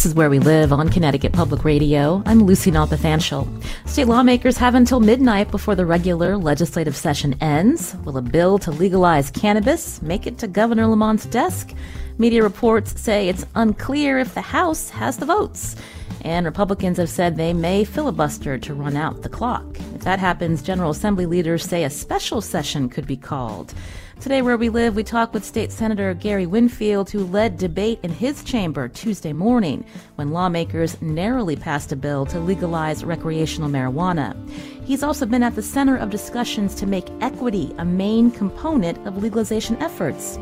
This is Where We Live on Connecticut Public Radio. I'm Lucy Nalpathanchil. State lawmakers have until midnight before the regular legislative session ends. Will a bill to legalize cannabis make it to Governor Lamont's desk? Media reports say it's unclear if the House has the votes. And Republicans have said they may filibuster to run out the clock. If that happens, General Assembly leaders say a special session could be called. Today, where we live, we talk with State Senator Gary Winfield, who led debate in his chamber Tuesday morning when lawmakers narrowly passed a bill to legalize recreational marijuana. He's also been at the center of discussions to make equity a main component of legalization efforts.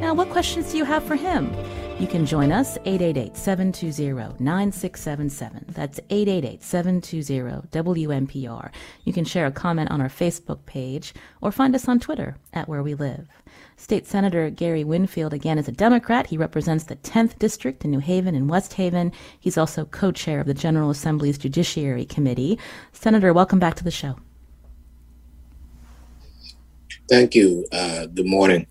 Now, what questions do you have for him? You can join us 888-720-9677. That's 888-720-WNPR. You can share a comment on our Facebook page or find us on Twitter at Where We Live. State Senator Gary Winfield again is a Democrat. He represents the 10th district in New Haven and West Haven. He's also co-chair of the General Assembly's Judiciary Committee. Senator, welcome back to the show. Thank you. Uh, good morning.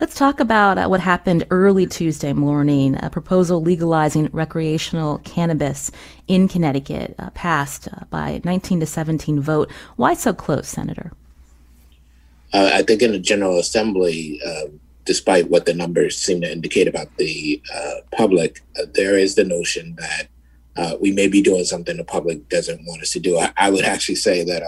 Let's talk about uh, what happened early Tuesday morning. A proposal legalizing recreational cannabis in Connecticut uh, passed uh, by 19 to 17 vote. Why so close, Senator? Uh, I think in the General Assembly, uh, despite what the numbers seem to indicate about the uh, public, there is the notion that we may be doing something the public doesn't want us to do. I, I would actually say that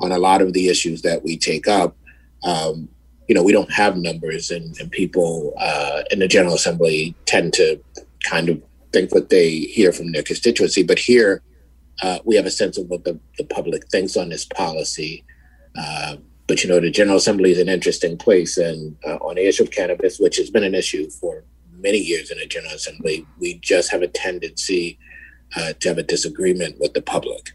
on a lot of the issues that we take up, um, you know, we don't have numbers, and, and people uh, in the General Assembly tend to kind of think what they hear from their constituency. But here, uh, we have a sense of what the, the public thinks on this policy. But you know, the General Assembly is an interesting place, and uh, on the issue of cannabis, which has been an issue for many years in the General Assembly, we just have a tendency uh, to have a disagreement with the public.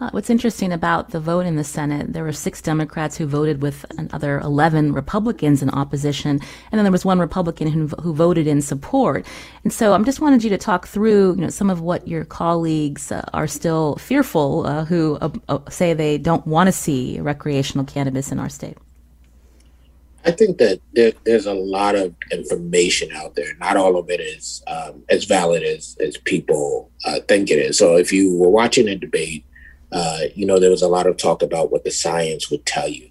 Uh, what's interesting about the vote in the Senate, there were six Democrats who voted with another 11 Republicans in opposition, and then there was one Republican who, who voted in support. And so I'm just wanted you to talk through, you know, some of what your colleagues uh, are still fearful, uh, who uh, uh, say they don't want to see recreational cannabis in our state. I think that there, there's a lot of information out there. Not all of it is um, as valid as, as people uh, think it is. So if you were watching a debate uh, you know, there was a lot of talk about what the science would tell you.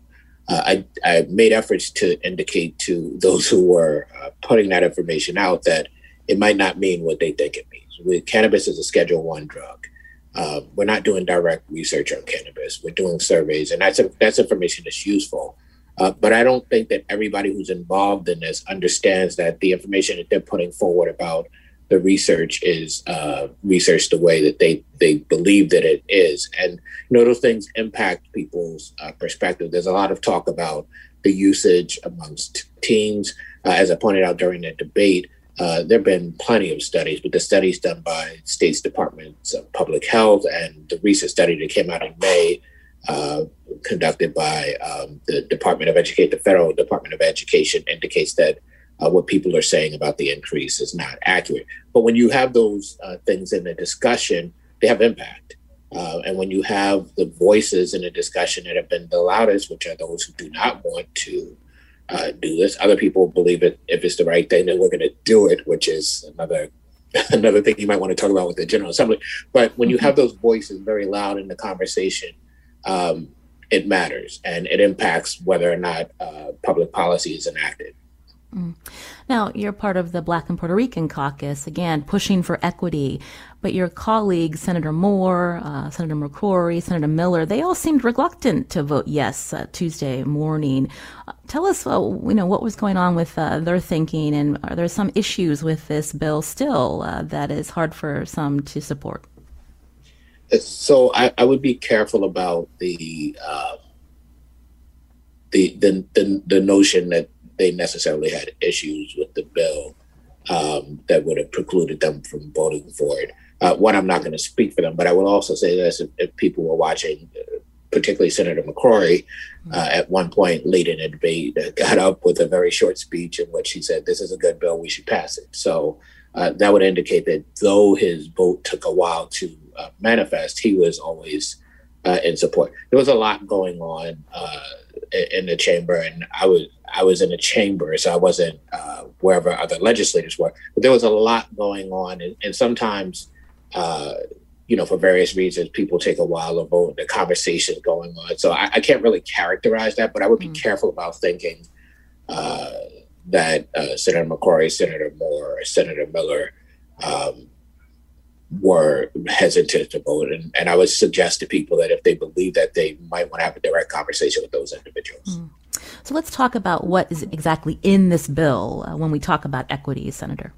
Uh, I, I, made efforts to indicate to those who were uh, putting that information out that it might not mean what they think it means. With cannabis is a Schedule One drug. Uh, we're not doing direct research on cannabis. We're doing surveys, and that's a, that's information that's useful. Uh, but I don't think that everybody who's involved in this understands that the information that they're putting forward about the research is uh, research the way that they they believe that it is, and you know those things impact people's uh, perspective. There's a lot of talk about the usage amongst teens, uh, as I pointed out during the debate. Uh, there have been plenty of studies, but the studies done by states departments of public health and the recent study that came out in May, uh, conducted by um, the Department of Education, the federal Department of Education, indicates that uh, what people are saying about the increase is not accurate. But when you have those uh, things in the discussion, they have impact. Uh, and when you have the voices in the discussion that have been the loudest, which are those who do not want to uh, do this, other people believe it if it's the right thing, then we're going to do it, which is another another thing you might want to talk about with the General Assembly. But when you have those voices very loud in the conversation, um, it matters and it impacts whether or not uh, public policy is enacted. Mm. Now, you're part of the Black and Puerto Rican caucus, again, pushing for equity. But your colleagues, Senator Moore, uh, Senator McCrory, Senator Miller, they all seemed reluctant to vote yes uh, Tuesday morning. Uh, tell us, uh, you know, what was going on with uh, their thinking, and are there some issues with this bill still uh, that is hard for some to support? So I, I would be careful about the the, the, the the notion that they necessarily had issues with the bill um, that would have precluded them from voting for it. Uh, one, I'm not going to speak for them, but I will also say this: if, if people were watching, uh, particularly Senator McCrory, uh, at one point late in the debate, uh, got up with a very short speech in which he said, "This is a good bill; we should pass it." So uh, that would indicate that though his vote took a while to uh, manifest, he was always in support. There was a lot going on in the chamber, and I was I was in a chamber, so I wasn't uh, wherever other legislators were. But there was a lot going on, and, and sometimes, uh, you know, for various reasons, people take a while to vote. The conversation going on, so I, I can't really characterize that. But I would be mm. careful about thinking uh, that uh, Senator McCrory, Senator Moore, Senator Miller. Um, were hesitant to vote. And, and I would suggest to people that if they believe that they might want to have a direct conversation with those individuals. Mm. So let's talk about what is exactly in this bill uh, when we talk about equity, Senator.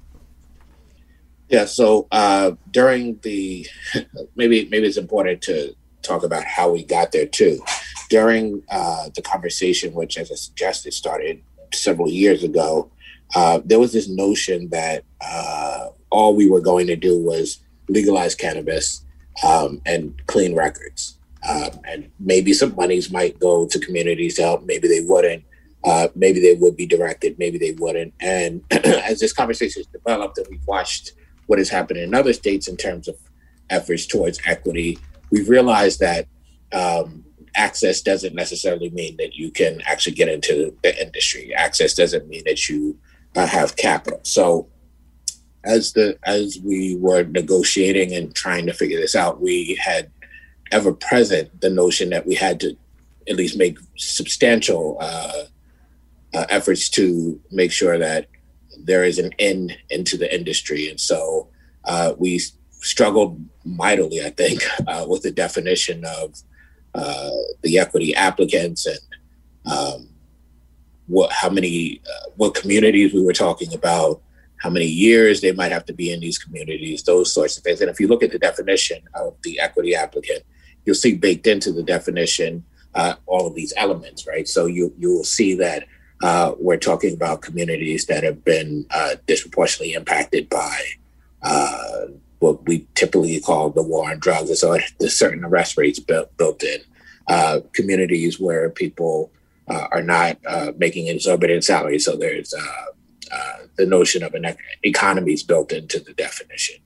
Yeah. So uh, during the maybe maybe it's important to talk about how we got there too. During uh, the conversation, which, as I suggested, started several years ago, uh, there was this notion that uh, all we were going to do was legalize cannabis um, and clean records. Um, and maybe some monies might go to communities to help, maybe they wouldn't. Uh, maybe they would be directed, maybe they wouldn't. And as this conversation has developed and we've watched what has happened in other states in terms of efforts towards equity, we've realized that um, access doesn't necessarily mean that you can actually get into the industry. Access doesn't mean that you uh, have capital. So as the as we were negotiating and trying to figure this out, we had ever present the notion that we had to at least make substantial uh, uh, efforts to make sure that there is an end into the industry. And so uh, we struggled mightily, I think, uh, with the definition of uh, the equity applicants and um, what, how many, uh, what communities we were talking about, how many years they might have to be in these communities, those sorts of things. And if you look at the definition of the equity applicant, you'll see baked into the definition uh, all of these elements, right? So you you will see that uh, we're talking about communities that have been uh, disproportionately impacted by uh, what we typically call the war on drugs. So there's certain arrest rates built, built in. Uh, communities where people uh, are not making exorbitant salaries. So there's the notion of an economy is built into the definition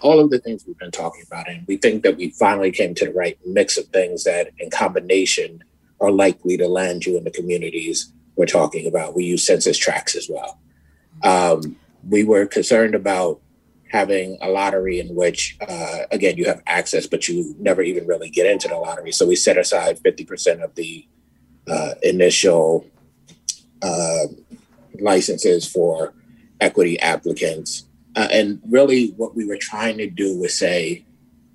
all of the things we've been talking about. And we think that we finally came to the right mix of things that, in combination, are likely to land you in the communities we're talking about. We use census tracts as well. Um, we were concerned about having a lottery in which, uh, again, you have access, but you never even really get into the lottery. So we set aside 50% of the uh, initial uh, licenses for equity applicants uh, and really, what we were trying to do was say,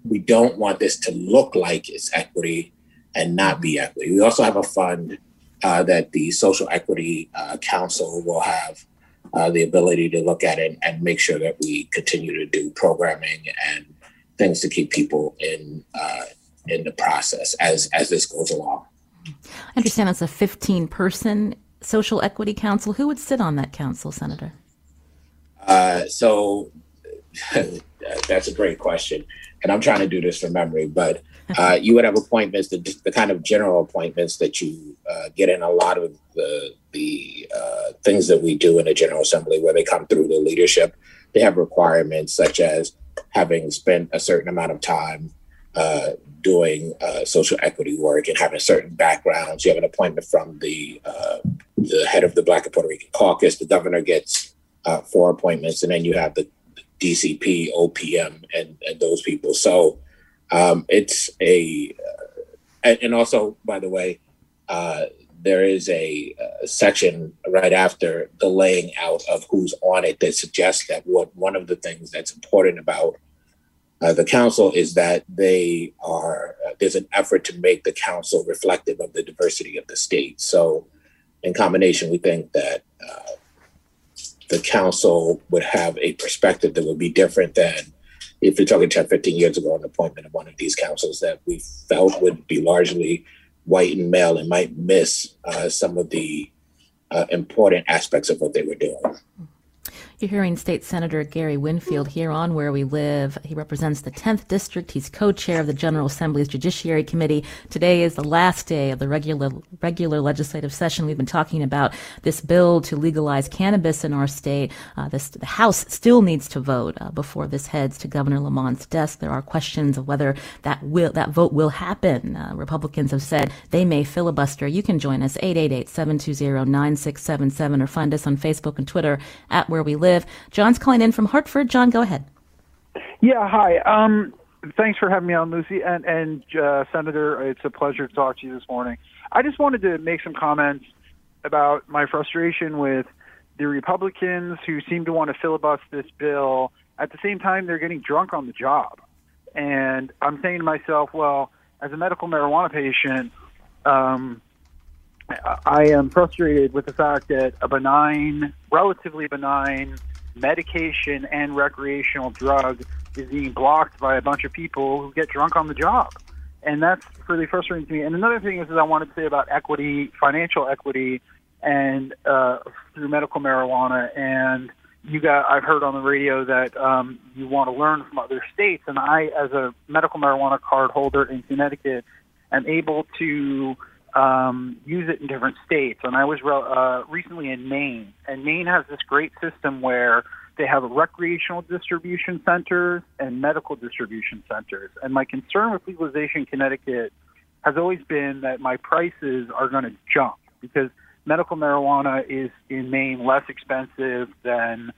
we don't want this to look like it's equity and not be equity. We also have a fund uh, that the Social Equity uh, Council will have uh, the ability to look at it and make sure that we continue to do programming and things to keep people in uh, in the process as as this goes along. I understand it's a 15 person social equity council. Who would sit on that council, Senator? Uh, so that's a great question. And I'm trying to do this from memory, but uh, you would have appointments, the, the kind of general appointments that you uh, get in a lot of the, the uh, things that we do in the General Assembly where they come through the leadership. They have requirements such as having spent a certain amount of time uh, doing uh, social equity work and having certain backgrounds. You have an appointment from the uh, the head of the Black and Puerto Rican Caucus. The governor gets uh, for appointments, and then you have the DCP, OPM, and, and those people. So um, it's a, uh, and, also, by the way, uh, there is a, a, section right after the laying out of who's on it that suggests that what one of the things that's important about uh, the council is that they are uh, there's an effort to make the council reflective of the diversity of the state. So, in combination, we think that uh, the council would have a perspective that would be different than if you're talking 10, 15 years ago, an appointment of one of these councils that we felt would be largely white and male and might miss uh, some of the uh, important aspects of what they were doing. You're hearing State Senator Gary Winfield here on Where We Live. He represents the 10th District. He's co-chair of the General Assembly's Judiciary Committee. Today is the last day of the regular regular legislative session. We've been talking about this bill to legalize cannabis in our state. Uh, this, the House still needs to vote uh, before this heads to Governor Lamont's desk. There are questions of whether that will that vote will happen. Uh, Republicans have said they may filibuster. You can join us 888-720-9677 or find us on Facebook and Twitter at Where We Live live. John's calling in from Hartford. John, go ahead. Yeah, hi. Um, thanks for having me on, Lucy. And, and uh, Senator, it's a pleasure to talk to you this morning. I just wanted to make some comments about my frustration with the Republicans who seem to want to filibuster this bill. At the same time, they're getting drunk on the job. And I'm saying to myself, well, as a medical marijuana patient, um, I am frustrated with the fact that a benign, relatively benign medication and recreational drug is being blocked by a bunch of people who get drunk on the job. And that's really frustrating to me. And another thing is, I wanted to say about equity, financial equity, and uh, through medical marijuana. And you got, I've heard on the radio that um, you want to learn from other states. And I, as a medical marijuana card holder in Connecticut, am able to um, use it in different states. And I was uh, recently in Maine, and Maine has this great system where they have recreational distribution centers and medical distribution centers. And my concern with legalization in Connecticut has always been that my prices are going to jump because medical marijuana is in Maine less expensive than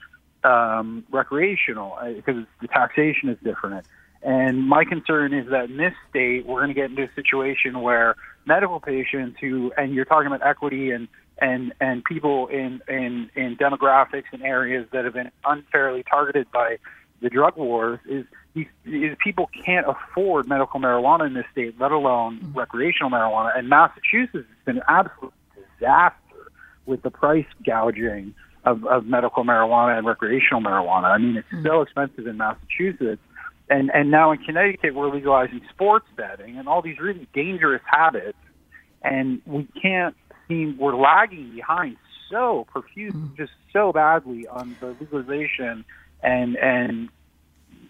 um, recreational because uh, the taxation is different. And my concern is that in this state, we're going to get into a situation where medical patients who, and you're talking about equity and and and people in in in demographics and areas that have been unfairly targeted by the drug wars, is these, is people can't afford medical marijuana in this state, let alone mm-hmm. recreational marijuana. And Massachusetts has been an absolute disaster with the price gouging of, of medical marijuana and recreational marijuana. I mean, it's mm-hmm. so expensive in Massachusetts and and now in Connecticut we're legalizing sports betting and all these really dangerous habits, and we can't seem we're lagging behind so profuse, mm. just so badly on the legalization and and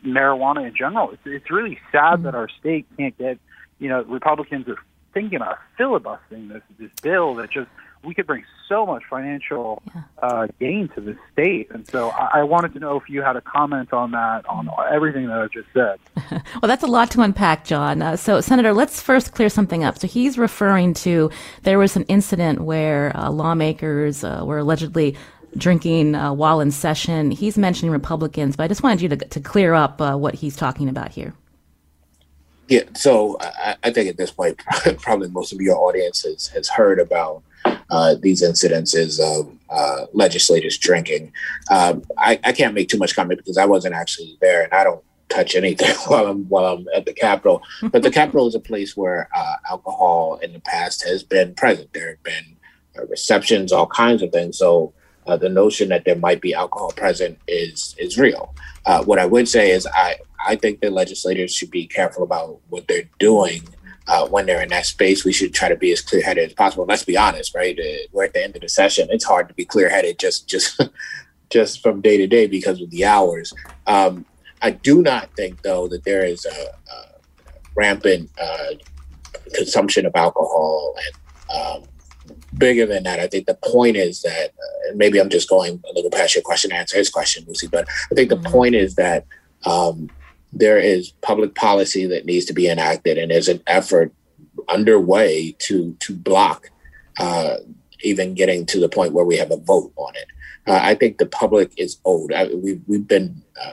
marijuana in general. It's it's really sad mm. that our state can't get you know Republicans are thinking about filibustering this this bill that just we could bring so much financial yeah. uh, gain to the state. And so I, I, wanted to know if you had a comment on that, on everything that I just said. well, that's a lot to unpack, John. Uh, so, Senator, let's first clear something up. So he's referring to there was an incident where uh, lawmakers uh, were allegedly drinking uh, while in session. He's mentioning Republicans, but I just wanted you to, to clear up uh, what he's talking about here. Yeah, so I, I, think at this point, probably most of your audience has, has heard about uh, these incidences of uh, legislators drinking. Um, I, I, can't make too much comment because I wasn't actually there and I don't touch anything while I'm while I'm at the Capitol. But the Capitol is a place where uh, alcohol in the past has been present. There have been uh, receptions, all kinds of things. So uh, the notion that there might be alcohol present is is real. Uh, what I would say is I I think that legislators should be careful about what they're doing uh, when they're in that space, we should try to be as clear headed as possible. Let's be honest, right? We're at the end of the session. It's hard to be clear headed just just just from day to day because of the hours. Um, I do not think, though, that there is a, a rampant uh, consumption of alcohol and um, bigger than that. I think the point is that, uh, and maybe I'm just going a little past your question to answer his question, Lucy, but I think the mm-hmm. point is that um, there is public policy that needs to be enacted, and there's an effort underway to to block uh, even getting to the point where we have a vote on it. Uh, I think the public is old. I, we've we've been uh,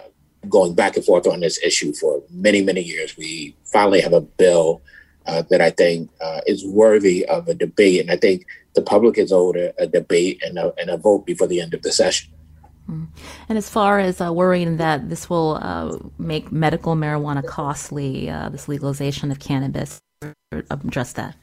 going back and forth on this issue for many many years. We finally have a bill uh, that I think uh, is worthy of a debate, and I think the public is owed a, a debate and a, and a vote before the end of the session. And as far as uh, worrying that this will uh, make medical marijuana costly, uh, this legalization of cannabis, address that.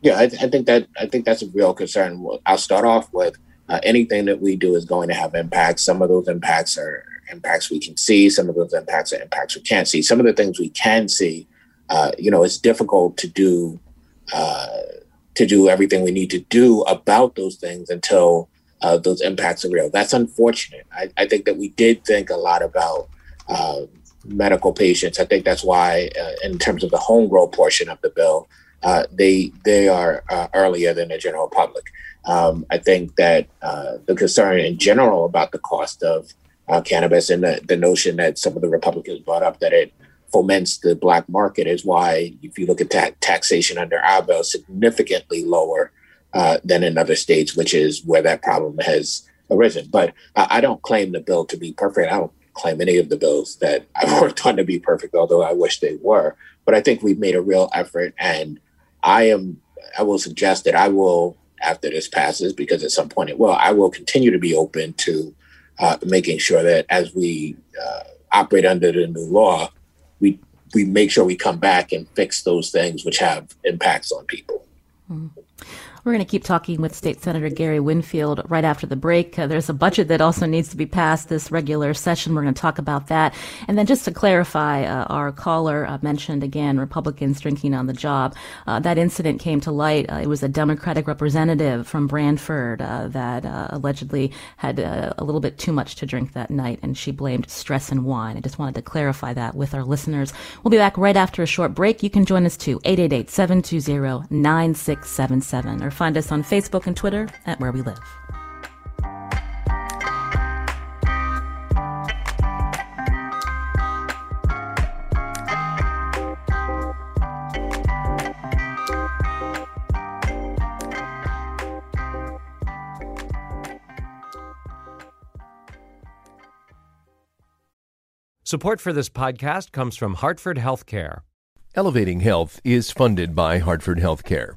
Yeah, I, I, think that I think that's a real concern. I'll start off with uh, anything that we do is going to have impacts. Some of those impacts are impacts we can see. Some of those impacts are impacts we can't see. Some of the things we can see, uh, you know, it's difficult to do uh, to do everything we need to do about those things until uh, those impacts are real. That's unfortunate. I, I, think that we did think a lot about uh, medical patients. I think that's why, uh, in terms of the home grow portion of the bill, uh, they they are uh, earlier than the general public. Um, I think that uh, the concern in general about the cost of cannabis and the, the notion that some of the Republicans brought up that it foments the black market is why, if you look at ta- taxation under our bill, significantly lower uh, than in other states, which is where that problem has arisen. But I don't claim the bill to be perfect. I don't claim any of the bills that I've worked on to be perfect, although I wish they were. But I think we've made a real effort, and I am. I will suggest that I will, after this passes, because at some point it will. I will continue to be open to uh, making sure that as we uh, operate under the new law, we we make sure we come back and fix those things which have impacts on people. Mm. We're going to keep talking with State Senator Gary Winfield right after the break. Uh, there's a budget that also needs to be passed this regular session. We're going to talk about that. And then just to clarify, uh, our caller uh, mentioned again Republicans drinking on the job. Uh, that incident came to light. Uh, it was a Democratic representative from Branford uh, that allegedly had a little bit too much to drink that night, and she blamed stress and wine. I just wanted to clarify that with our listeners. We'll be back right after a short break. You can join us too, 888 720 9677 or find us on Facebook and Twitter at Where We Live. Support for this podcast comes from Hartford Healthcare. Elevating Health is funded by Hartford Healthcare.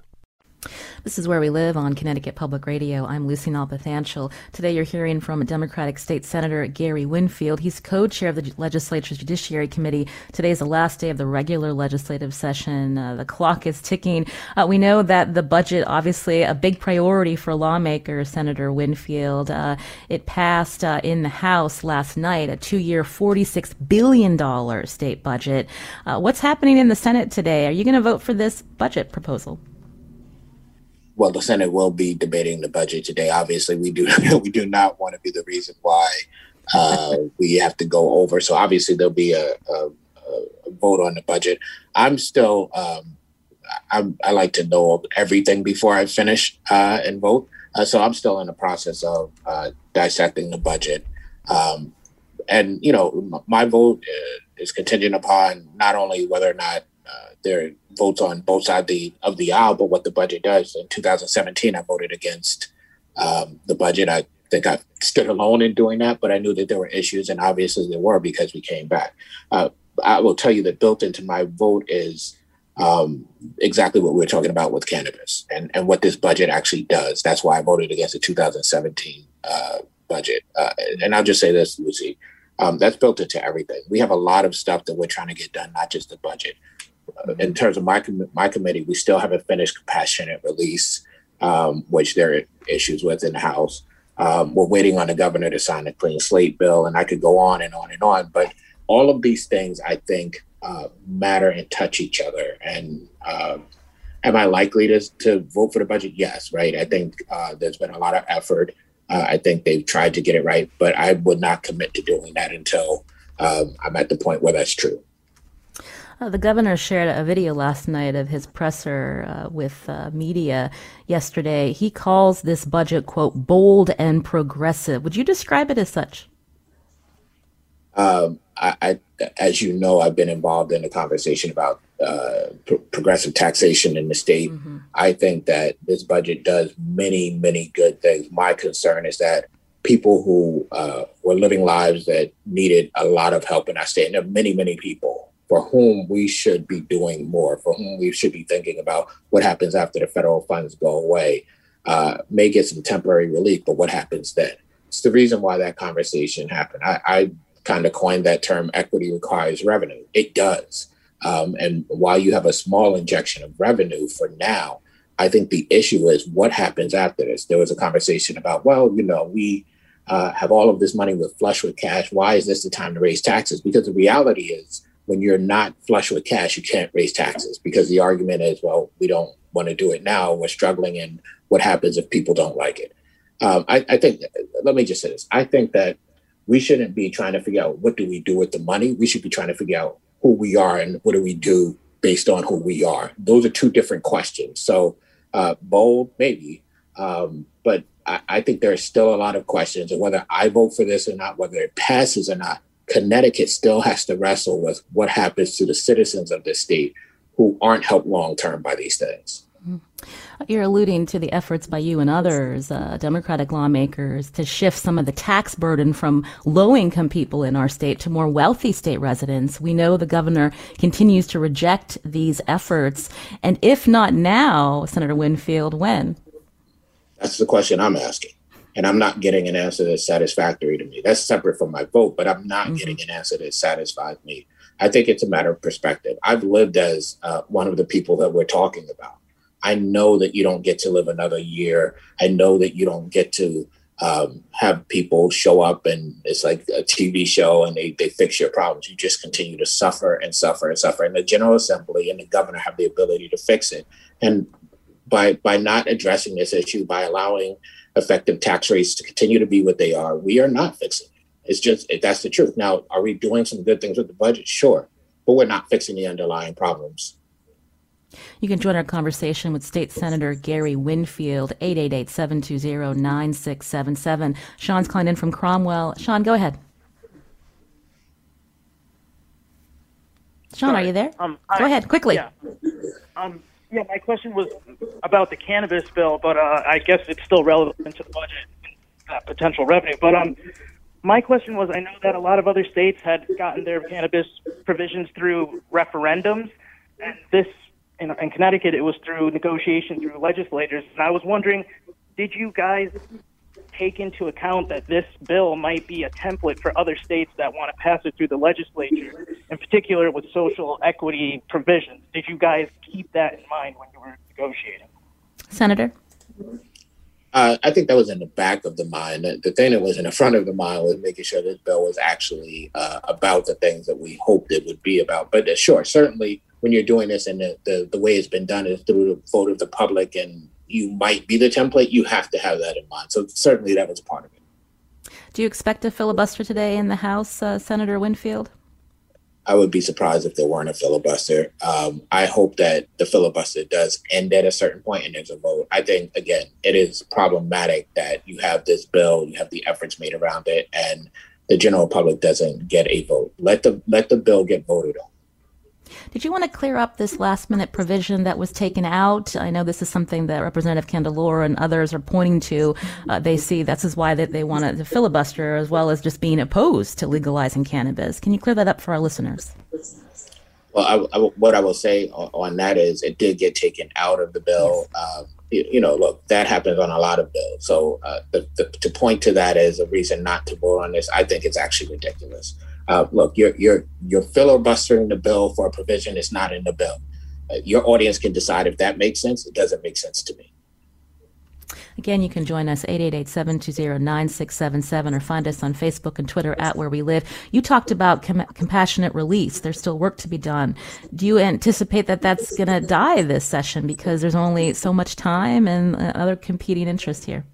This is Where We Live on Connecticut Public Radio. I'm Lucy Nalpathanchil. Today you're hearing from Democratic State Senator Gary Winfield. He's co-chair of the legislature's Judiciary Committee. Today is the last day of the regular legislative session. Uh, the clock is ticking. Uh, we know that the budget, obviously a big priority for lawmakers, Senator Winfield. Uh, it passed uh, in the House last night, a two-year, $46 billion state budget. Uh, what's happening in the Senate today? Are you going to vote for this budget proposal? Well, the Senate will be debating the budget today. Obviously, we do we do not want to be the reason why uh, we have to go over. So obviously, there'll be a, a, a vote on the budget. I'm still um, I, I, like to know everything before I finish uh, and vote. Uh, so I'm still in the process of uh, dissecting the budget. Um, and you know, my vote uh, is contingent upon not only whether or not uh, there votes on both sides of the, of the aisle, but what the budget does. In 2017, I voted against um, the budget. I think I stood alone in doing that, but I knew that there were issues, and obviously there were because we came back. Uh, I will tell you that built into my vote is um, exactly what we are talking about with cannabis and, and what this budget actually does. That's why I voted against the 2017 uh, budget. Uh, and I'll just say this, Lucy. Um, that's built into everything. We have a lot of stuff that we're trying to get done, not just the budget in terms of my com- my committee, we still haven't finished compassionate release, um, which there are issues with in the House. Um, we're waiting on the governor to sign the clean slate bill, and I could go on and on and on. But all of these things, I think, uh, matter and touch each other. And uh, am I likely to, to vote for the budget? Yes, right. I think uh, there's been a lot of effort. Uh, I think they've tried to get it right, but I would not commit to doing that until um, I'm at the point where that's true. Uh, the governor shared a video last night of his presser uh, with uh, media yesterday. He calls this budget, quote, bold and progressive. Would you describe it as such? Um, I, I, as you know, I've been involved in a conversation about uh, progressive taxation in the state. Mm-hmm. I think that this budget does many, many good things. My concern is that people who uh, were living lives that needed a lot of help in our state, and there are many, many people for whom we should be doing more, for whom we should be thinking about what happens after the federal funds go away, uh, may get some temporary relief, but what happens then? It's the reason why that conversation happened. I, I kind of coined that term equity requires revenue. It does. Um, and while you have a small injection of revenue for now, I think the issue is what happens after this. There was a conversation about, well, you know, we uh, have all of this money with flush with cash. Why is this the time to raise taxes? Because the reality is when you're not flush with cash, you can't raise taxes because the argument is, well, we don't want to do it now. We're struggling, and what happens if people don't like it? Um, I, I think. Let me just say this. I think that we shouldn't be trying to figure out what do we do with the money. We should be trying to figure out who we are and what do we do based on who we are. Those are two different questions. So uh, bold, maybe, um, but I, I think there are still a lot of questions, and whether I vote for this or not, whether it passes or not Connecticut still has to wrestle with what happens to the citizens of this state who aren't helped long term by these things. Mm-hmm. You're alluding to the efforts by you and others, uh, Democratic lawmakers, to shift some of the tax burden from low income people in our state to more wealthy state residents. We know the governor continues to reject these efforts. And if not now, Senator Winfield, when? That's the question I'm asking and I'm not getting an answer that's satisfactory to me. That's separate from my vote, but I'm not mm-hmm. getting an answer that satisfies me. I think it's a matter of perspective. I've lived as uh, one of the people that we're talking about. I know that you don't get to live another year. I know that you don't get to um, have people show up and it's like a TV show and they, they fix your problems. You just continue to suffer and suffer and suffer. And the General Assembly and the governor have the ability to fix it. And by by not addressing this issue, by allowing effective tax rates to continue to be what they are, we are not fixing it. It's just that's the truth. Now, are we doing some good things with the budget? Sure, but we're not fixing the underlying problems. You can join our conversation with State Senator Gary Winfield, 888-720-9677. Sean's calling in from Cromwell. Sean, go ahead. Sean, Sorry. are you there? Um, go I, ahead, quickly. Yeah. Um, yeah, my question was about the cannabis bill, but uh, I guess it's still relevant to the budget, and potential revenue. But um, my question was, I know that a lot of other states had gotten their cannabis provisions through referendums, and this in, in Connecticut it was through negotiation through legislators. And I was wondering, did you guys take into account that this bill might be a template for other states that want to pass it through the legislature, in particular with social equity provisions. Did you guys keep that in mind when you were negotiating? Senator? Uh, I think that was in the back of the mind. The thing that was in the front of the mind was making sure this bill was actually uh, about the things that we hoped it would be about. But uh, sure, certainly when you're doing this and the, the, the way it's been done is through the vote of the public and you might be the template, you have to have that in mind. So certainly that was part of it. Do you expect a filibuster today in the House, uh, Senator Winfield? I would be surprised if there weren't a filibuster. Um, I hope that the filibuster does end at a certain point and there's a vote. I think, again, it is problematic that you have this bill, you have the efforts made around it, and the general public doesn't get a vote. Let the let the bill get voted on. Did you want to clear up this last minute provision that was taken out? I know this is something that Representative Candelora and others are pointing to. Uh, they see this is why they, they want to filibuster as well as just being opposed to legalizing cannabis. Can you clear that up for our listeners? Well, I, I, what I will say on, on, that is it did get taken out of the bill. Yes. Um, you, you, know, look, that happens on a lot of bills. So uh, the, the, to point to that as a reason not to vote on this, I think it's actually ridiculous. Uh, look, you're you're you're filibustering the bill for a provision that's not in the bill. Uh, your audience can decide if that makes sense. It doesn't make sense to me. Again, you can join us 888-720-9677 or find us on Facebook and Twitter at Where We Live. You talked about com- compassionate release. There's still work to be done. Do you anticipate that that's going to die this session because there's only so much time and uh, other competing interests here?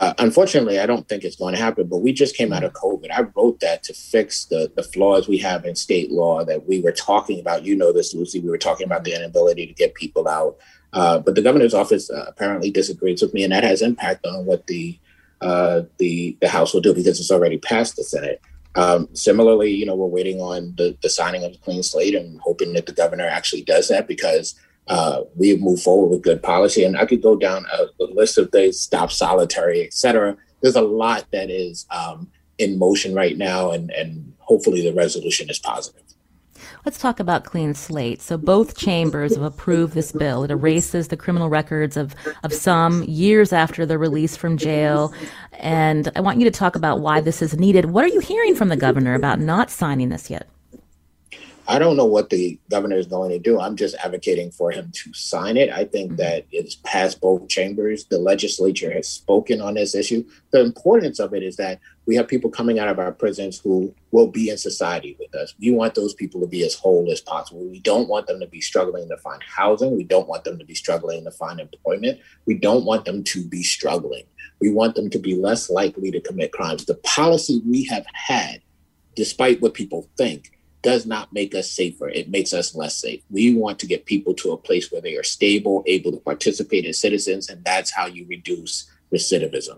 Uh, unfortunately, I don't think it's going to happen, but we just came out of COVID. I wrote that to fix the, the flaws we have in state law that we were talking about. You know this, Lucy. We were talking about the inability to get people out. Uh, but the governor's office uh, apparently disagrees with me, and that has impact on what the uh, the the House will do because it's already passed the Senate. Um, similarly, you know, we're waiting on the, the signing of the clean slate and hoping that the governor actually does that because uh, we move forward with good policy. And I could go down a, a list of things, stop solitary, et cetera. There's a lot that is um, in motion right now, and, and hopefully the resolution is positive. Let's talk about clean slate. So both chambers have approved this bill. It erases the criminal records of, of some years after their release from jail. And I want you to talk about why this is needed. What are you hearing from the governor about not signing this yet? I don't know what the governor is going to do. I'm just advocating for him to sign it. I think mm-hmm. that it's passed both chambers. The legislature has spoken on this issue. The importance of it is that we have people coming out of our prisons who will be in society with us. We want those people to be as whole as possible. We don't want them to be struggling to find housing. We don't want them to be struggling to find employment. We don't want them to be struggling. We want them to be less likely to commit crimes. The policy we have had, despite what people think, does not make us safer. It makes us less safe. We want to get people to a place where they are stable, able to participate as citizens, and that's how you reduce recidivism.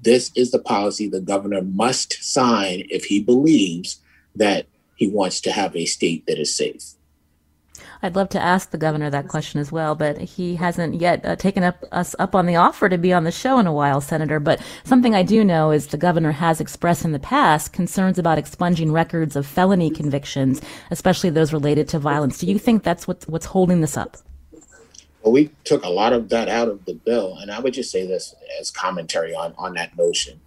This is the policy the governor must sign if he believes that he wants to have a state that is safe. I'd love to ask the governor that question as well, but he hasn't yet uh, taken up us up on the offer to be on the show in a while, Senator. But something I do know is the governor has expressed in the past concerns about expunging records of felony convictions, especially those related to violence. Do you think that's what's what's holding this up? Well, we took a lot of that out of the bill, and I would just say this as commentary on on that notion: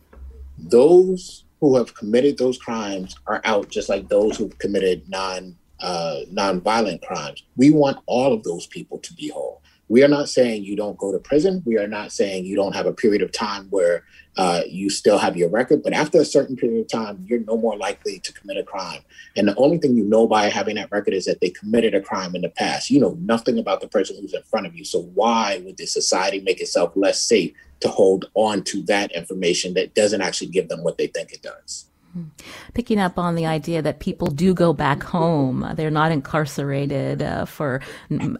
those who have committed those crimes are out, just like those who've committed non uh, nonviolent crimes. We want all of those people to be whole. We are not saying you don't go to prison. We are not saying you don't have a period of time where uh, you still have your record. But after a certain period of time, you're no more likely to commit a crime. And the only thing you know by having that record is that they committed a crime in the past. You know nothing about the person who's in front of you. So why would the society make itself less safe to hold on to that information that doesn't actually give them what they think it does? Picking up on the idea that people do go back home, they're not incarcerated uh, for,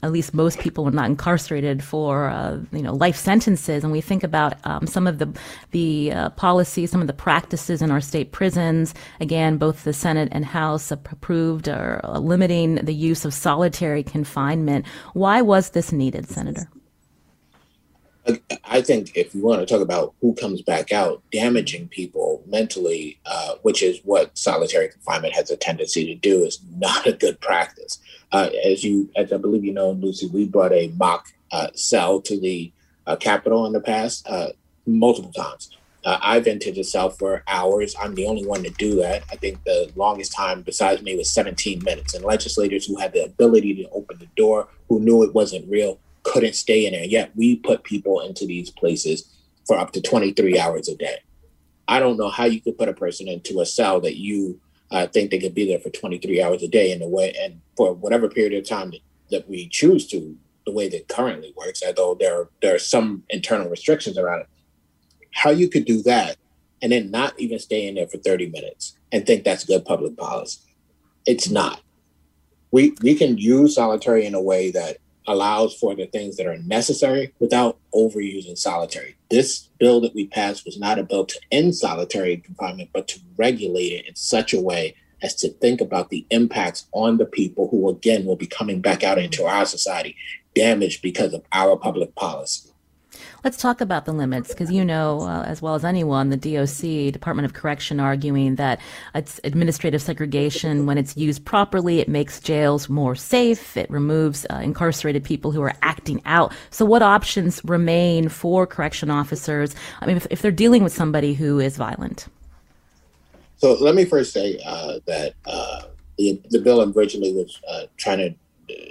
at least most people are not incarcerated for, uh, you know, life sentences. And we think about um, some of the the uh, policies, some of the practices in our state prisons. Again, both the Senate and House approved or limiting the use of solitary confinement. Why was this needed, Senator? I think if you want to talk about who comes back out, damaging people mentally, uh, which is what solitary confinement has a tendency to do, is not a good practice. Uh, as you, as I believe you know, Lucy, we brought a mock uh, cell to the uh, Capitol in the past uh, multiple times. Uh, I've entered a cell for hours. I'm the only one to do that. I think the longest time besides me was 17 minutes. And legislators who had the ability to open the door, who knew it wasn't real, couldn't stay in there. Yet we put people into these places for up to 23 hours a day. I don't know how you could put a person into a cell that you uh, think they could be there for 23 hours a day in the way and for whatever period of time that, that we choose to, the way that currently works, although there there are some internal restrictions around it. How you could do that and then not even stay in there for 30 minutes and think that's good public policy. It's not. We we can use solitary in a way that allows for the things that are necessary without overusing solitary. This bill that we passed was not a bill to end solitary confinement, but to regulate it in such a way as to think about the impacts on the people who, again, will be coming back out into our society damaged because of our public policy. Let's talk about the limits because you know uh, as well as anyone the DOC, Department of Correction, arguing that it's administrative segregation when it's used properly, it makes jails more safe, it removes uh, incarcerated people who are acting out. So, what options remain for correction officers? I mean, if, if they're dealing with somebody who is violent. So, let me first say uh, that uh, the, the bill originally was uh, trying to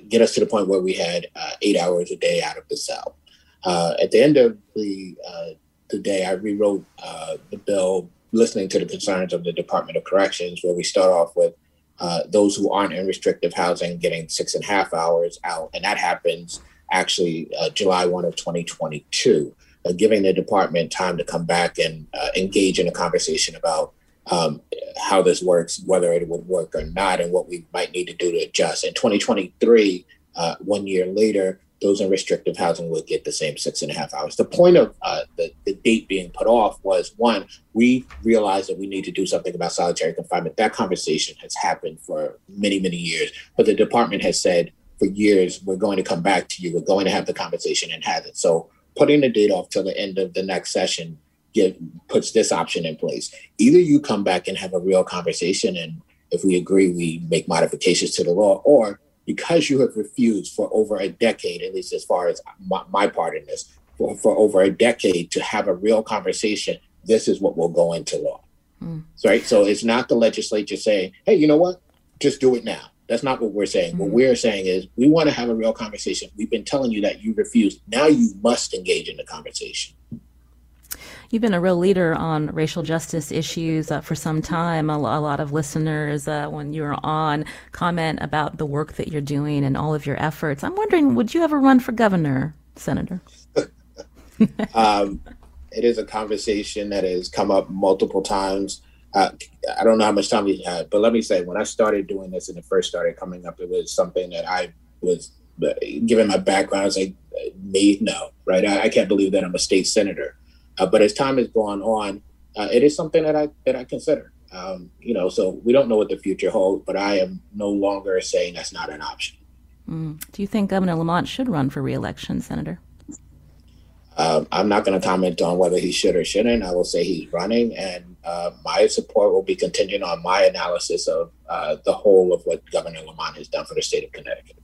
get us to the point where we had uh, eight hours a day out of the cell. Uh, at the end of the uh, the day, I rewrote uh, the bill, listening to the concerns of the Department of Corrections, where we start off with uh, those who aren't in restrictive housing getting six and a half hours out, and that happens actually uh, July one of 2022. uh, giving the department time to come back and engage in a conversation about um, how this works, whether it would work or not, and what we might need to do to adjust. In 2023, uh, one year later, those in restrictive housing would get the same six and a half hours. The point of uh, the, the date being put off was one, we realized that we need to do something about solitary confinement. That conversation has happened for many, many years, but the department has said for years, we're going to come back to you, we're going to have the conversation and have it. So putting the date off till the end of the next session give, puts this option in place. Either you come back and have a real conversation, and if we agree, we make modifications to the law, or because you have refused for over a decade, at least as far as my, my part in this, for, for, over a decade to have a real conversation, this is what will go into law. Mm. Right. So it's not the legislature saying, hey, you know what? Just do it now. That's not what we're saying. Mm-hmm. What we're saying is we want to have a real conversation. We've been telling you that you refused. Now you must engage in the conversation. You've been a real leader on racial justice issues uh, for some time. A, a lot of listeners, uh, when you're on, comment about the work that you're doing and all of your efforts. I'm wondering, would you ever run for governor, Senator? um, it is a conversation that has come up multiple times. Uh, I don't know how much time we had, but let me say, when I started doing this and it first started coming up, it was something that I was, uh, given my background, I was like, me, no, right? I, I can't believe that I'm a state senator. Uh, but as time has gone on, uh, it is something that I that I consider. Um, you know, so we don't know what the future holds, but I am no longer saying that's not an option. Mm. Do you think Governor Lamont should run for reelection, Senator? Um, I'm not going to comment on whether he should or shouldn't. I will say he's running, and uh, my support will be contingent on my analysis of uh, the whole of what Governor Lamont has done for the state of Connecticut.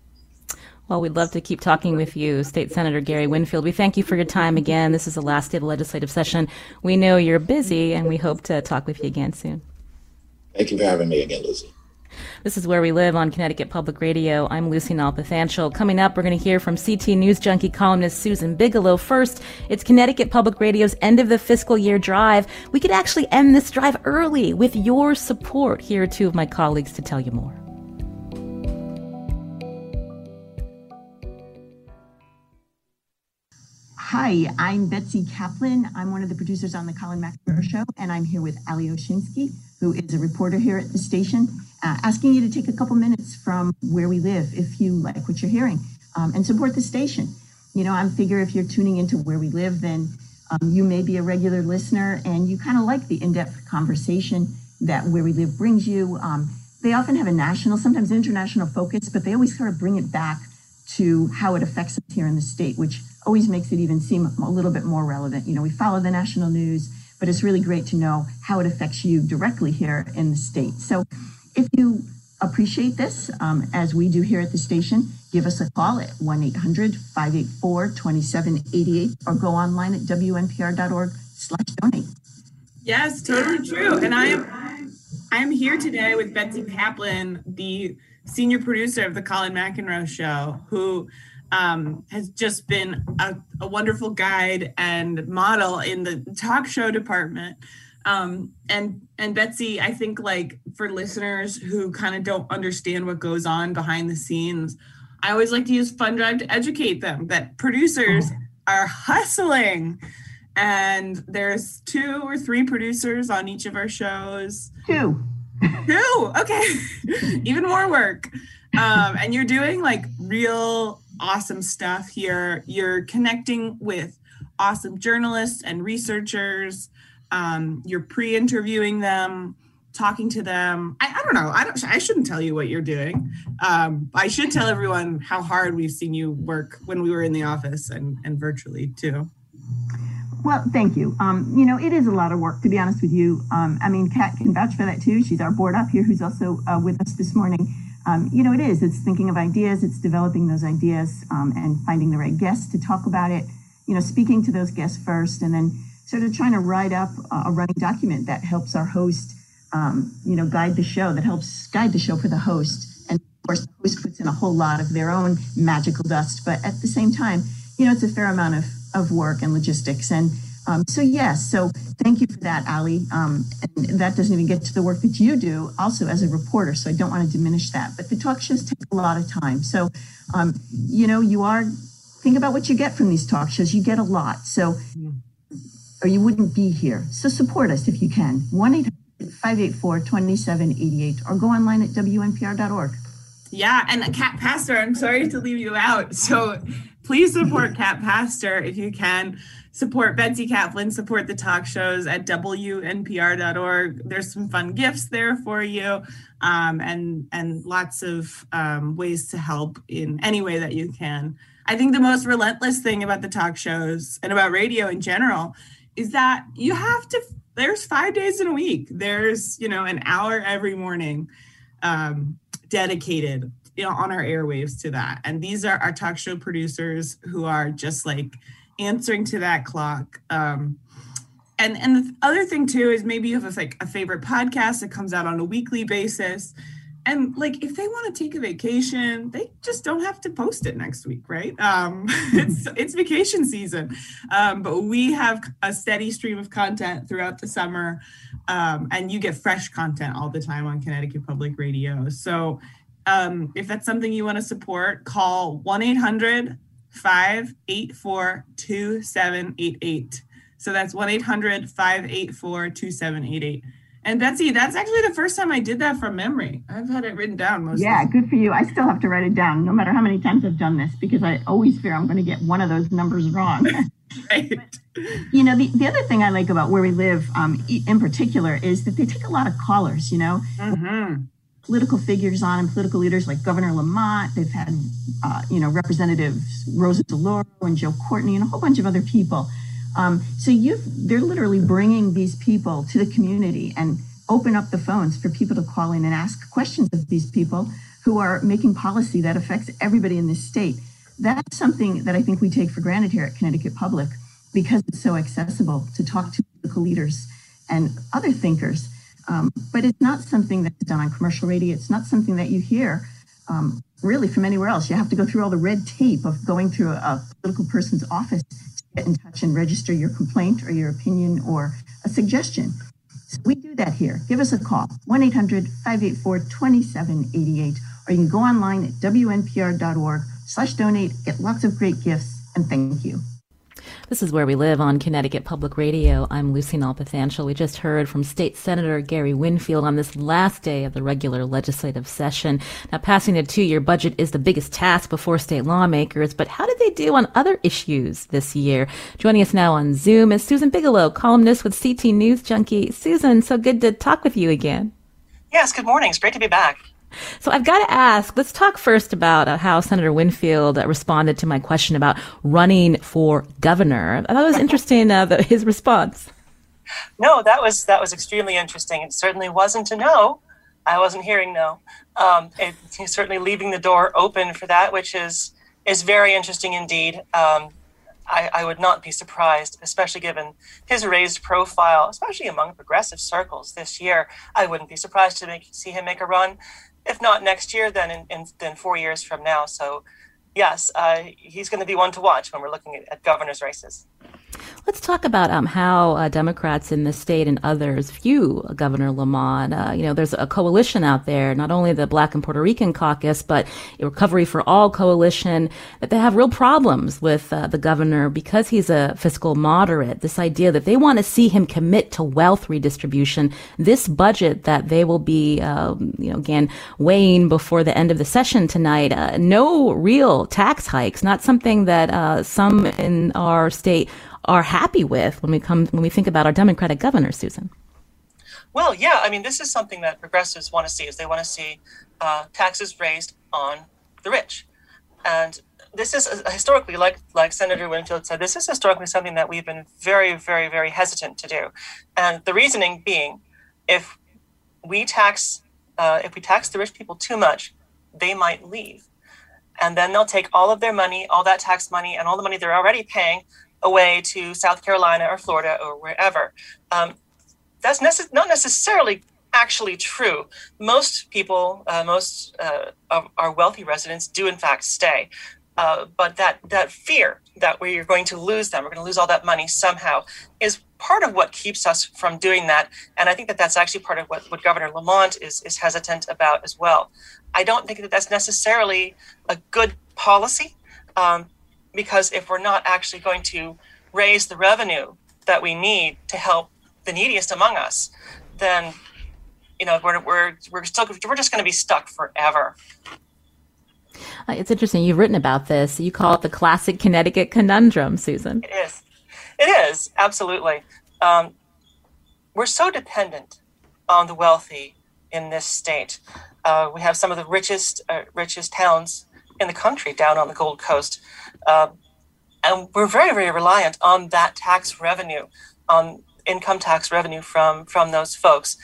Well, we'd love to keep talking with you, State Senator Gary Winfield. We thank you for your time again. This is the last day of the legislative session. We know you're busy, and we hope to talk with you again soon. Thank you for having me again, Lucy. This is Where We Live on Connecticut Public Radio. I'm Lucy Nalpathanchil. Coming up, we're going to hear from CT News Junkie columnist Susan Bigelow. First, it's Connecticut Public Radio's end of the fiscal year drive. We could actually end this drive early with your support. Here are two of my colleagues to tell you more. Hi, I'm Betsy Kaplan. I'm one of the producers on the Colin McEnroe Show, and I'm here with Ali Oshinsky, who is a reporter here at the station, uh, asking you to take a couple minutes from where we live if you like what you're hearing um, and support the station. You know, I figure if you're tuning into where we live, then um, you may be a regular listener and you kind of like the in depth conversation that Where We Live brings you. Um, they often have a national, sometimes international focus, but they always sort of bring it back to how it affects us here in the state, which always makes it even seem a little bit more relevant. You know, we follow the national news, but it's really great to know how it affects you directly here in the state. So if you appreciate this, um, as we do here at the station, give us a call at 1 800 584 2788 or go online at wnpr.org slash donate. Yes, totally true. And I am I am here today with Betsy Kaplan, the senior producer of the Colin McEnroe Show, who um, has just been a, a, wonderful guide and model in the talk show department. Um, and and Betsy, I think like for listeners who kind of don't understand what goes on behind the scenes, I always like to use Fun Drive to educate them that producers are hustling. And there's two or three producers on each of our shows. Two. Two. Okay. Even more work. Um, and you're doing like real awesome stuff here. You're connecting with awesome journalists and researchers. Um, you're pre-interviewing them, talking to them. I, I, don't know. I don't. I shouldn't tell you what you're doing. Um, I should tell everyone how hard we've seen you work when we were in the office and and virtually too. Well, thank you. Um, you know, it is a lot of work, to be honest with you. Um, I mean, Kat can vouch for that too. She's our board up here, who's also uh, with us this morning um, you know, it is. It's thinking of ideas. It's developing those ideas um, and finding the right guests to talk about it. You know, speaking to those guests first, and then sort of trying to write up a running document that helps our host, um, you know, guide the show. That helps guide the show for the host. And of course, the host puts in a whole lot of their own magical dust. But at the same time, you know, it's a fair amount of of work and logistics and um, so yes, so thank you for that, Ali. Um, and that doesn't even get to the work that you do also as a reporter. So I don't want to diminish that. But the talk shows take a lot of time. So, um, you know, you are think about what you get from these talk shows. You get a lot. So or you wouldn't be here. So support us if you can. 1 800 584 2788 or go online at WNPR.org. Yeah, and Kat Pastor, I'm sorry to leave you out. So please support Kat Pastor if you can. Support Betsy Kaplan, support the talk shows at WNPR.org. There's some fun gifts there for you um, and, and lots of um, ways to help in any way that you can. I think the most relentless thing about the talk shows and about radio in general is that you have to, there's five days in a week. There's, you know, an hour every morning um, dedicated you know, on our airwaves to that. And these are our talk show producers who are just like answering to that clock. Um, and and the other thing too is maybe you have a, like a favorite podcast that comes out on a weekly basis. And like if they want to take a vacation, they just don't have to post it next week, right? Um, it's it's vacation season, um, but we have a steady stream of content throughout the summer, um, and you get fresh content all the time on Connecticut Public Radio. So um, if that's something you want to support, call 1 800 584 2788. So that's 1 800 584 2788. And Betsy, that's actually the first time I did that from memory. I've had it written down most Yeah, good for you. I still have to write it down no matter how many times I've done this because I always fear I'm going to get one of those numbers wrong. right. You know, the, the other thing I like about where we live um, in particular is that they take a lot of callers, you know. Mm-hmm political figures on and political leaders like Governor Lamont. They've had, uh, you know, Representatives Rosa DeLauro and Joe Courtney and a whole bunch of other people. Um, so you've they're literally bringing these people to the community and open up the phones for people to call in and ask questions of these people who are making policy that affects everybody in this state. That's something that I think we take for granted here at Connecticut Public because it's so accessible to talk to political leaders and other thinkers um, but it's not something that's done on commercial radio. It's not something that you hear um, really from anywhere else. You have to go through all the red tape of going through a, political person's office to get in touch and register your complaint or your opinion or a suggestion. So we do that here. Give us a call, 1 800 584 2788, or you can go online at wnpr.org slash donate, get lots of great gifts, and thank you. This is Where We Live on Connecticut Public Radio. I'm Lucy Nalpathanchil. We just heard from State Senator Gary Winfield on this last day of the regular legislative session. Now, passing a two-year budget is the biggest task before state lawmakers, but how did they do on other issues this year? Joining us now on Zoom is Susan Bigelow, columnist with CT News Junkie. Susan, so good to talk with you again. Yes, good morning. It's great to be back. So I've got to ask, let's talk first about uh, how Senator Winfield uh, responded to my question about running for governor. I thought it was interesting uh, the, his response. No, that was that was extremely interesting. It certainly wasn't a no. I wasn't hearing no. Um, it, he's certainly leaving the door open for that, which is is very interesting indeed. Um, I, I, would not be surprised, especially given his raised profile, especially among progressive circles this year. I wouldn't be surprised to make, see him make a run if not next year, then in, in then four years from now. So, yes, uh, he's going to be one to watch when we're looking at, at governor's races. Let's talk about um, how uh, Democrats in the state and others view Governor Lamont. Uh, you know, there's a coalition out there, not only the Black and Puerto Rican caucus, but a Recovery for All coalition, that they have real problems with uh, the governor because he's a fiscal moderate. This idea that they want to see him commit to wealth redistribution. This budget that they will be, um, you know, again, weighing before the end of the session tonight, uh, no real tax hikes, not something that uh, some in our state are happy with when we come when we think about our Democratic governor, Susan. Well, yeah, I mean, this is something that progressives want to see is they want to see uh, taxes raised on the rich, and this is uh, historically, like like Senator Winfield said, this is historically something that we've been very, very, very hesitant to do, and the reasoning being, if we tax uh, if we tax the rich people too much, they might leave, and then they'll take all of their money, all that tax money, and all the money they're already paying away to South Carolina or Florida or wherever. Um, that's not necessarily actually true. Most people, uh, most uh, of our wealthy residents do in fact stay. Uh, but that, that fear that we're going to lose them, we're going to lose all that money somehow, is part of what keeps us from doing that. And I think that that's actually part of what, what Governor Lamont is, is hesitant about as well. I don't think that that's necessarily a good policy. Um, because if we're not actually going to raise the revenue that we need to help the neediest among us, then you know we're we're we're still we're just going to be stuck forever. Uh, it's interesting. You've written about this. You call it the classic Connecticut conundrum, Susan. It is. It is absolutely. Um, we're so dependent on the wealthy in this state. Uh, we have some of the richest uh, richest towns in the country down on the Gold Coast, uh, and we're very very reliant on that tax revenue, on income tax revenue from from those folks.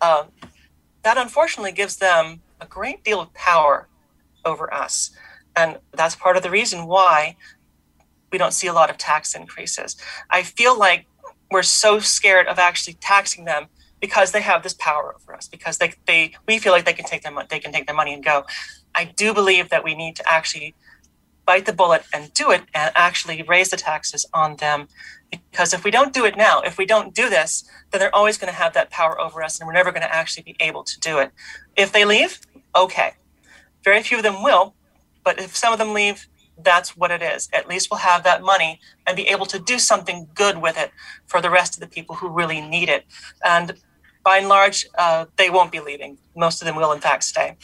Um, that unfortunately gives them a great deal of power over us, and that's part of the reason why we don't see a lot of tax increases. I feel like we're so scared of actually taxing them because they have this power over us because they, they we feel like they can take their money they can take their money and go i do believe that we need to actually bite the bullet and do it and actually raise the taxes on them because if we don't do it now if we don't do this then they're always going to have that power over us and we're never going to actually be able to do it if they leave okay very few of them will but if some of them leave that's what it is. At least we'll have that money and be able to do something good with it for the rest of the people who really need it. And by and large, uh, they won't be leaving. Most of them will, in fact, stay.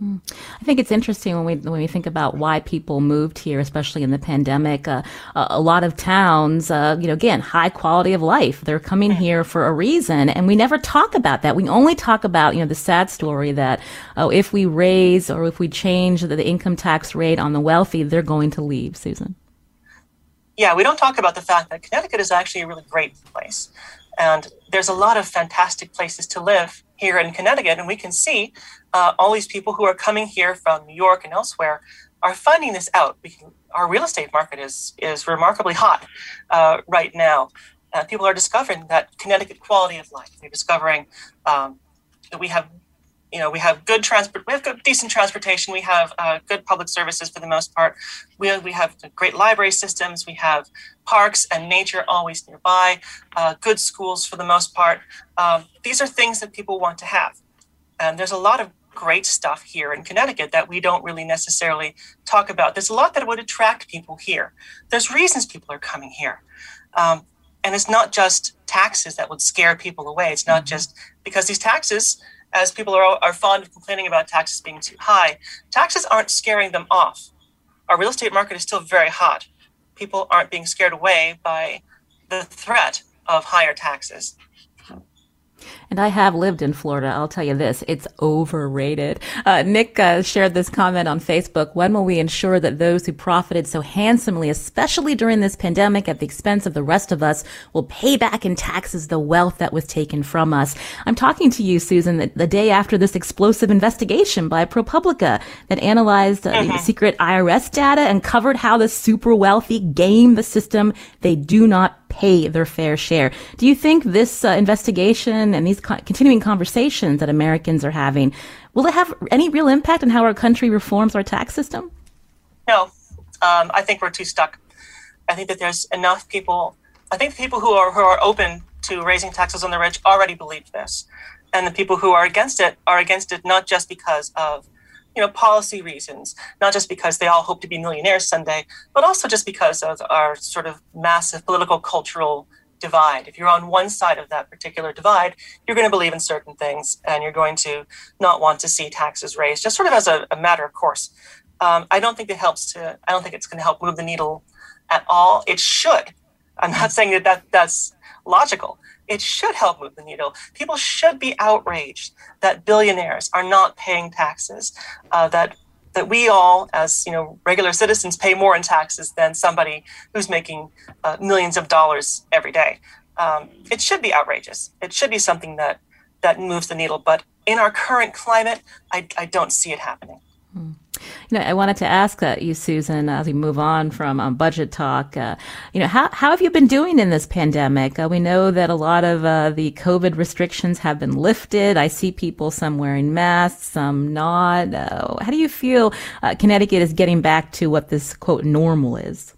I think it's interesting when we when we think about why people moved here, especially in the pandemic. Uh, a lot of towns, uh, you know, again, high quality of life. They're coming here for a reason, and we never talk about that. We only talk about you know the sad story that oh, if we raise or if we change the, the income tax rate on the wealthy, they're going to leave. Susan. Yeah, we don't talk about the fact that Connecticut is actually a really great place. And there's a lot of fantastic places to live here in Connecticut. And we can see uh, all these people who are coming here from New York and elsewhere are finding this out. Can, our real estate market is, is remarkably hot uh, right now. Uh, people are discovering that Connecticut quality of life. They're discovering um, that we have you know we have good transport we have good decent transportation we have uh, good public services for the most part we have, we have great library systems we have parks and nature always nearby uh, good schools for the most part um, these are things that people want to have and there's a lot of great stuff here in connecticut that we don't really necessarily talk about there's a lot that would attract people here there's reasons people are coming here um, and it's not just taxes that would scare people away it's not mm-hmm. just because these taxes as people are, are fond of complaining about taxes being too high, taxes aren't scaring them off. Our real estate market is still very hot. People aren't being scared away by the threat of higher taxes. And I have lived in Florida. I'll tell you this, it's overrated. Uh, Nick uh, shared this comment on Facebook. When will we ensure that those who profited so handsomely, especially during this pandemic at the expense of the rest of us, will pay back in taxes the wealth that was taken from us? I'm talking to you, Susan, the, the day after this explosive investigation by ProPublica that analyzed uh, mm-hmm. secret IRS data and covered how the super wealthy game the system. They do not pay their fair share. Do you think this uh, investigation and these co- continuing conversations that Americans are having will it have any real impact on how our country reforms our tax system? No, um, I think we're too stuck. I think that there's enough people. I think people who are who are open to raising taxes on the rich already believe this, and the people who are against it are against it not just because of you know, policy reasons, not just because they all hope to be millionaires someday, but also just because of our sort of massive political cultural divide. If you're on one side of that particular divide, you're going to believe in certain things and you're going to not want to see taxes raised, just sort of as a, a matter of course. Um, I don't think it helps to, I don't think it's going to help move the needle at all. It should. I'm not saying that, that that's logical, it should help move the needle. People should be outraged that billionaires are not paying taxes, uh, that that we all, as you know, regular citizens, pay more in taxes than somebody who's making uh, millions of dollars every day. Um, it should be outrageous. It should be something that that moves the needle. But in our current climate, I, I don't see it happening. Hmm. You know, I wanted to ask uh, you, Susan, as we move on from um, budget talk. Uh, you know, how how have you been doing in this pandemic? Uh, we know that a lot of uh, the COVID restrictions have been lifted. I see people some wearing masks, some not. Uh, how do you feel uh, Connecticut is getting back to what this quote normal is?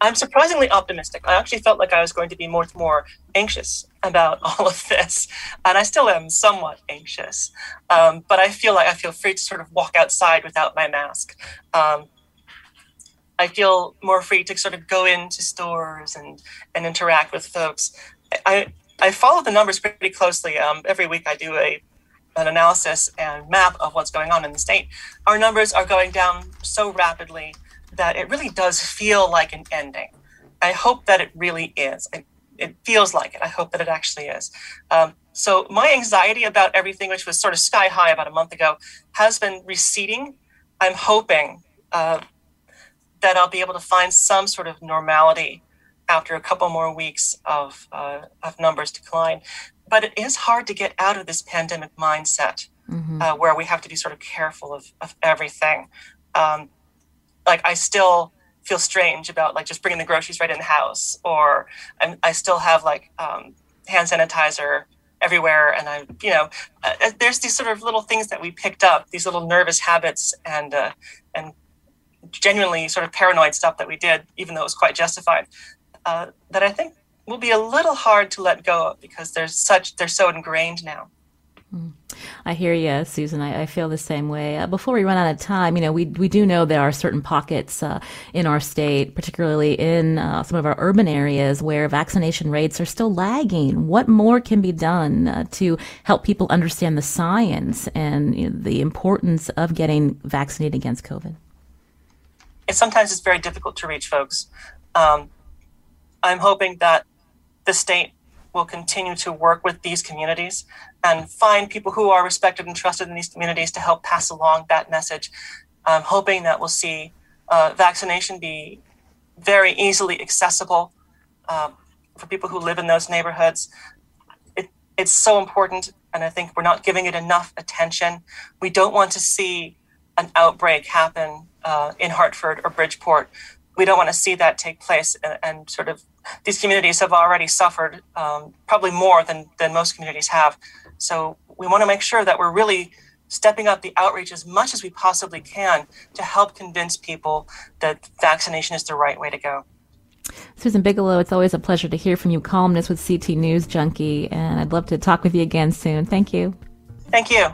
I'm surprisingly optimistic. I actually felt like I was going to be more more anxious about all of this, and I still am somewhat anxious. Um, but I feel like I feel free to sort of walk outside without my mask. Um, I feel more free to sort of go into stores and and interact with folks. I I follow the numbers pretty closely. Um, every week I do a an analysis and map of what's going on in the state. Our numbers are going down so rapidly that it really does feel like an ending. I hope that it really is. I, it feels like it. I hope that it actually is. Um, so my anxiety about everything, which was sort of sky high about a month ago, has been receding. I'm hoping uh, that I'll be able to find some sort of normality after a couple more weeks of uh, of numbers decline. But it is hard to get out of this pandemic mindset mm-hmm. uh, where we have to be sort of careful of, of everything. Um, like I still feel strange about like just bringing the groceries right in the house, or I'm, i still have like um, hand sanitizer everywhere, and I, you know, uh, uh, there's these sort of little things that we picked up, these little nervous habits, and uh, and genuinely sort of paranoid stuff that we did, even though it was quite justified. Uh, that I think will be a little hard to let go of because there's such they're so ingrained now. I hear you, Susan. I, I feel the same way. Uh, before we run out of time, you know, we we do know there are certain pockets uh, in our state, particularly in uh, some of our urban areas, where vaccination rates are still lagging. What more can be done uh, to help people understand the science and you know, the importance of getting vaccinated against COVID? It sometimes it's very difficult to reach folks. Um, I'm hoping that the state will continue to work with these communities and find people who are respected and trusted in these communities to help pass along that message. I'm hoping that we'll see uh, vaccination be very easily accessible um, for people who live in those neighborhoods. It, it's so important, and I think we're not giving it enough attention. We don't want to see an outbreak happen uh, in Hartford or Bridgeport. We don't want to see that take place and, and sort of these communities have already suffered um, probably more than, than most communities have. So we want to make sure that we're really stepping up the outreach as much as we possibly can to help convince people that vaccination is the right way to go. Susan Bigelow, it's always a pleasure to hear from you, columnist with CT News Junkie, and I'd love to talk with you again soon. Thank you. Thank you.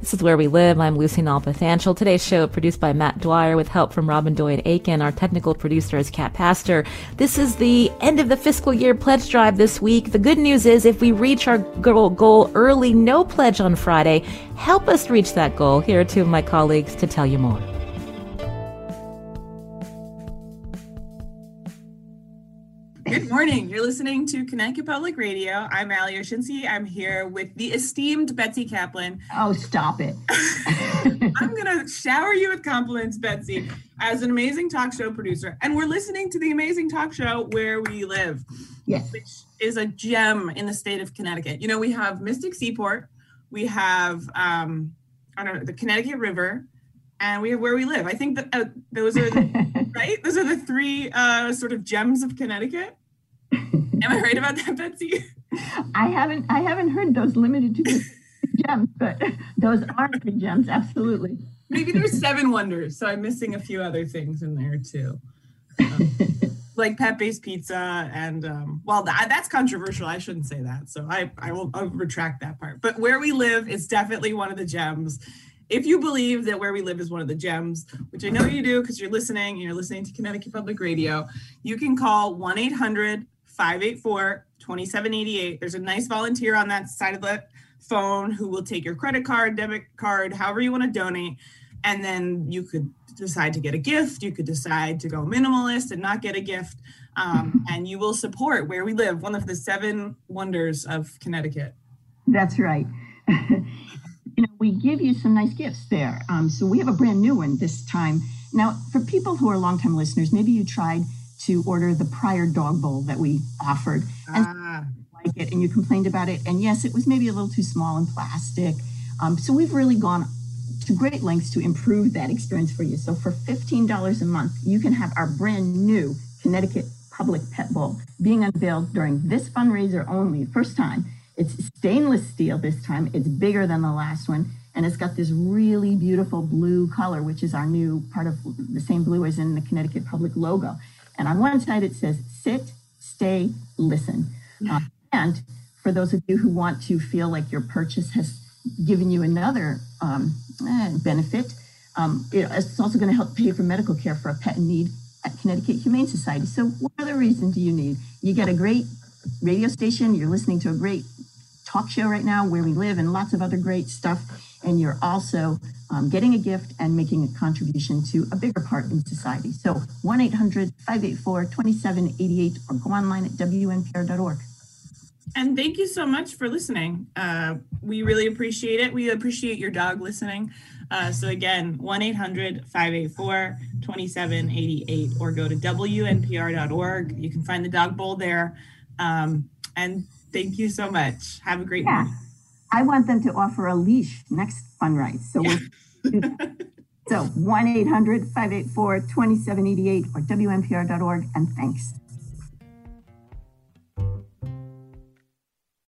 This is Where We Live. I'm Lucy Nalpathanchil. Today's show produced by Matt Dwyer with help from Robyn Doyle Aiken. Our technical producer is Kat Pastor. This is the end of the fiscal year pledge drive this week. The good news is if we reach our goal early, no pledge on Friday, help us reach that goal. Here are two of my colleagues to tell you more. Morning. You're listening to Connecticut Public Radio. I'm Ali Oshinsky. I'm here with the esteemed Betsy Kaplan. Oh, stop it. I'm going to shower you with compliments, Betsy, as an amazing talk show producer. And we're listening to the amazing talk show Where We Live, yes. which is a gem in the state of Connecticut. You know, we have Mystic Seaport, we have, um, I don't know, the Connecticut River, and we have Where We Live. I think that uh, those are, the, right? Those are the three uh, sort of gems of Connecticut. Am I right about that, Betsy? I haven't I haven't heard those limited to gems, but those are three gems, absolutely. Maybe there's seven wonders, so I'm missing a few other things in there too. Um, like Pepe's Pizza, and um, well, that, that's controversial. I shouldn't say that, so I I will I'll retract that part. But where we live is definitely one of the gems. If you believe that where we live is one of the gems, which I know you do because you're listening, and you're listening to Connecticut Public Radio, you can call 1 800 584 2788. There's a nice volunteer on that side of the phone who will take your credit card, debit card, however you want to donate. And then you could decide to get a gift. You could decide to go minimalist and not get a gift. Um, and you will support where we live, one of the seven wonders of Connecticut. That's right. you know, we give you some nice gifts there. Um, so we have a brand new one this time. Now, for people who are longtime listeners, maybe you tried to order the prior dog bowl that we offered. And ah. like it and you complained about it and yes it was maybe a little too small and plastic. Um, so we've really gone to great lengths to improve that experience for you. So for $15 a month you can have our brand new connecticut public pet bowl being unveiled during this fundraiser only. First time. It's stainless steel this time. It's bigger than the last one and it's got this really beautiful blue color which is our new part of the same blue as in the connecticut public logo and on one side, it says sit, stay, listen. Uh, and for those of you who want to feel like your purchase has given you another um, eh, benefit, Um, it, it's also going to help pay for medical care for a pet in need at Connecticut Humane Society. So, what other reason do you need? You get a great radio station, you're listening to a great talk show right now, Where We Live, and lots of other great stuff. And you're also um, getting a gift and making a contribution to a bigger part in society. So 1 800 584 2788 or go online at WNPR.org. And thank you so much for listening. Uh, we really appreciate it. We appreciate your dog listening. Uh, so again, 1 800 584 2788 or go to WNPR.org. You can find the dog bowl there. Um, and thank you so much. Have a great yeah. Morning. I want them to offer a leash next fundraise. So yeah. so 1 800 584 2788 or WNPR.org. And thanks.